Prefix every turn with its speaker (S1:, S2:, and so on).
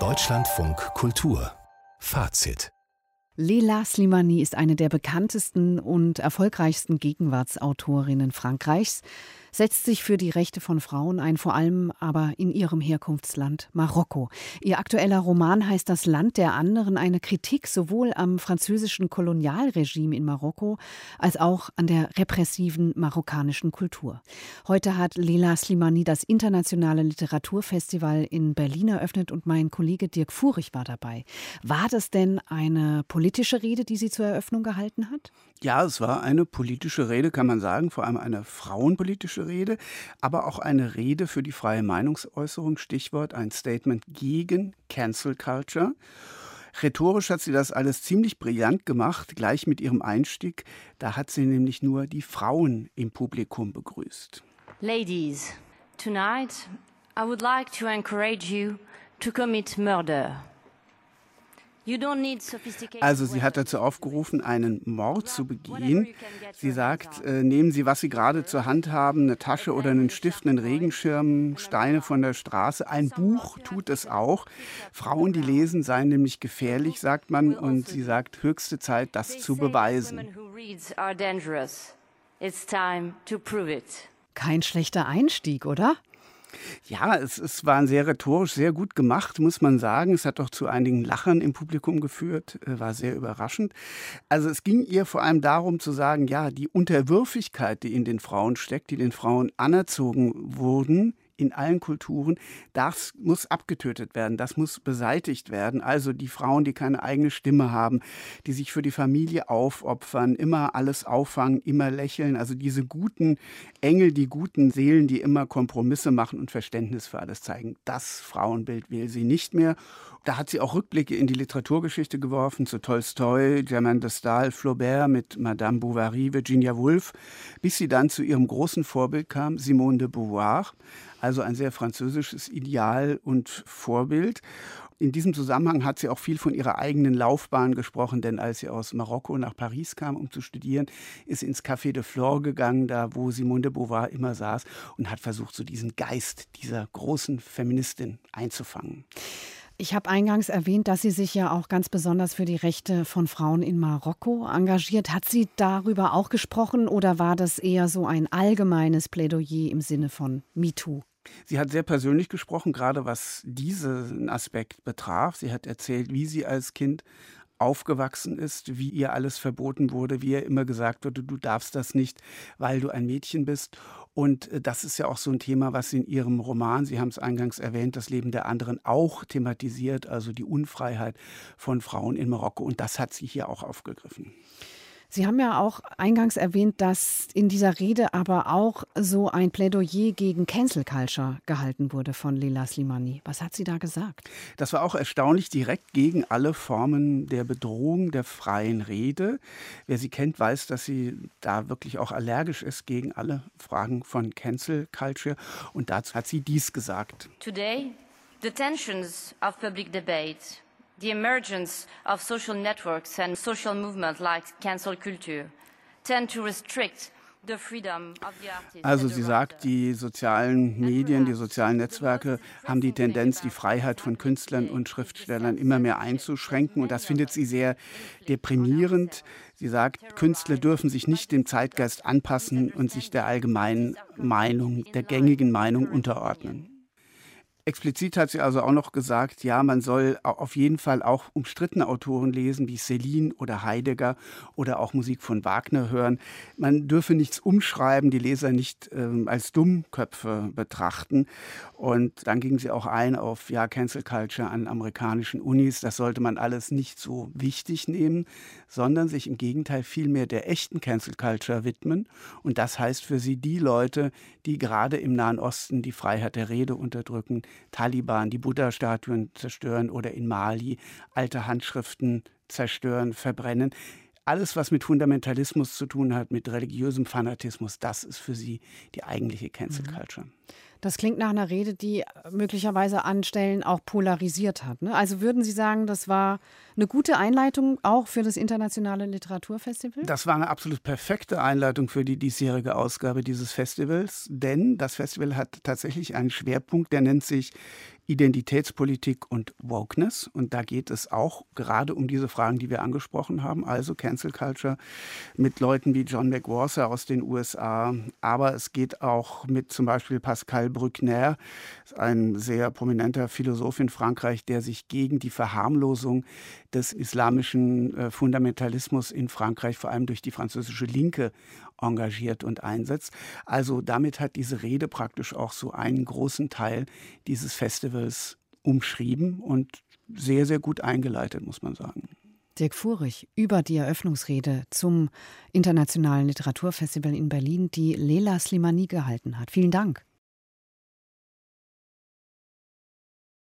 S1: Deutschlandfunk Kultur. Fazit.
S2: Leila Slimani ist eine der bekanntesten und erfolgreichsten Gegenwartsautorinnen Frankreichs setzt sich für die Rechte von Frauen ein, vor allem aber in ihrem Herkunftsland Marokko. Ihr aktueller Roman heißt Das Land der anderen, eine Kritik sowohl am französischen Kolonialregime in Marokko als auch an der repressiven marokkanischen Kultur. Heute hat Leila Slimani das internationale Literaturfestival in Berlin eröffnet und mein Kollege Dirk Furich war dabei. War das denn eine politische Rede, die sie zur Eröffnung gehalten hat?
S3: Ja, es war eine politische Rede, kann man sagen, vor allem eine frauenpolitische Rede, aber auch eine Rede für die freie Meinungsäußerung, Stichwort ein Statement gegen Cancel Culture. Rhetorisch hat sie das alles ziemlich brillant gemacht, gleich mit ihrem Einstieg. Da hat sie nämlich nur die Frauen im Publikum begrüßt.
S4: Ladies, tonight I would like to encourage you to commit murder.
S3: Also sie hat dazu aufgerufen, einen Mord zu begehen. Sie sagt, äh, nehmen Sie, was Sie gerade zur Hand haben, eine Tasche oder einen Stift, einen Regenschirm, Steine von der Straße. Ein Buch tut es auch. Frauen, die lesen, seien nämlich gefährlich, sagt man. Und sie sagt, höchste Zeit, das zu beweisen.
S2: Kein schlechter Einstieg, oder?
S3: Ja, es, es war sehr rhetorisch, sehr gut gemacht, muss man sagen. Es hat doch zu einigen Lachern im Publikum geführt, äh, war sehr überraschend. Also es ging ihr vor allem darum zu sagen, ja, die Unterwürfigkeit, die in den Frauen steckt, die den Frauen anerzogen wurden, in allen Kulturen, das muss abgetötet werden, das muss beseitigt werden. Also die Frauen, die keine eigene Stimme haben, die sich für die Familie aufopfern, immer alles auffangen, immer lächeln. Also diese guten Engel, die guten Seelen, die immer Kompromisse machen und Verständnis für alles zeigen. Das Frauenbild will sie nicht mehr. Da hat sie auch Rückblicke in die Literaturgeschichte geworfen, zu Tolstoi, Germaine de Stael, Flaubert mit Madame Bovary, Virginia Woolf, bis sie dann zu ihrem großen Vorbild kam, Simone de Beauvoir also ein sehr französisches Ideal und Vorbild. In diesem Zusammenhang hat sie auch viel von ihrer eigenen Laufbahn gesprochen, denn als sie aus Marokko nach Paris kam, um zu studieren, ist sie ins Café de Flore gegangen, da wo Simone de Beauvoir immer saß und hat versucht, so diesen Geist dieser großen Feministin einzufangen.
S2: Ich habe eingangs erwähnt, dass sie sich ja auch ganz besonders für die Rechte von Frauen in Marokko engagiert. Hat sie darüber auch gesprochen oder war das eher so ein allgemeines Plädoyer im Sinne von MeToo?
S3: Sie hat sehr persönlich gesprochen, gerade was diesen Aspekt betraf. Sie hat erzählt, wie sie als Kind aufgewachsen ist, wie ihr alles verboten wurde, wie ihr immer gesagt wurde, du darfst das nicht, weil du ein Mädchen bist. Und äh, das ist ja auch so ein Thema, was in ihrem Roman, Sie haben es eingangs erwähnt, das Leben der anderen auch thematisiert, also die Unfreiheit von Frauen in Marokko. Und das hat sie hier auch aufgegriffen.
S2: Sie haben ja auch eingangs erwähnt, dass in dieser Rede aber auch so ein Plädoyer gegen Cancel Culture gehalten wurde von Leila Slimani. Was hat sie da gesagt?
S3: Das war auch erstaunlich direkt gegen alle Formen der Bedrohung der freien Rede. Wer sie kennt, weiß, dass sie da wirklich auch allergisch ist gegen alle Fragen von Cancel Culture. Und dazu hat sie dies gesagt.
S4: Today, the tensions of public debate the emergence of social networks and social movements like cancel culture tend to restrict
S3: also sie sagt, die sozialen Medien, die sozialen Netzwerke haben die Tendenz, die Freiheit von Künstlern und Schriftstellern immer mehr einzuschränken. Und das findet sie sehr deprimierend. Sie sagt, Künstler dürfen sich nicht dem Zeitgeist anpassen und sich der allgemeinen Meinung, der gängigen Meinung unterordnen. Explizit hat sie also auch noch gesagt, ja, man soll auf jeden Fall auch umstrittene Autoren lesen, wie Celine oder Heidegger oder auch Musik von Wagner hören. Man dürfe nichts umschreiben, die Leser nicht ähm, als Dummköpfe betrachten. Und dann ging sie auch ein auf ja, Cancel Culture an amerikanischen Unis. Das sollte man alles nicht so wichtig nehmen, sondern sich im Gegenteil vielmehr der echten Cancel Culture widmen. Und das heißt für sie die Leute, die gerade im Nahen Osten die Freiheit der Rede unterdrücken, Taliban die Buddha-Statuen zerstören oder in Mali alte Handschriften zerstören, verbrennen. Alles, was mit Fundamentalismus zu tun hat, mit religiösem Fanatismus, das ist für sie die eigentliche Cancel mhm.
S2: Das klingt nach einer Rede, die möglicherweise an Stellen auch polarisiert hat. Ne? Also würden Sie sagen, das war eine gute Einleitung auch für das Internationale Literaturfestival?
S3: Das war eine absolut perfekte Einleitung für die diesjährige Ausgabe dieses Festivals, denn das Festival hat tatsächlich einen Schwerpunkt, der nennt sich Identitätspolitik und Wokeness. Und da geht es auch gerade um diese Fragen, die wir angesprochen haben, also Cancel Culture mit Leuten wie John McWhorter aus den USA. Aber es geht auch mit zum Beispiel Pascal Bruckner, ein sehr prominenter Philosoph in Frankreich, der sich gegen die Verharmlosung des islamischen äh, Fundamentalismus in Frankreich, vor allem durch die französische Linke, engagiert und einsetzt. Also damit hat diese Rede praktisch auch so einen großen Teil dieses Festivals umschrieben und sehr, sehr gut eingeleitet, muss man sagen.
S2: Dirk Furich über die Eröffnungsrede zum Internationalen Literaturfestival in Berlin, die Lela Slimani gehalten hat. Vielen Dank.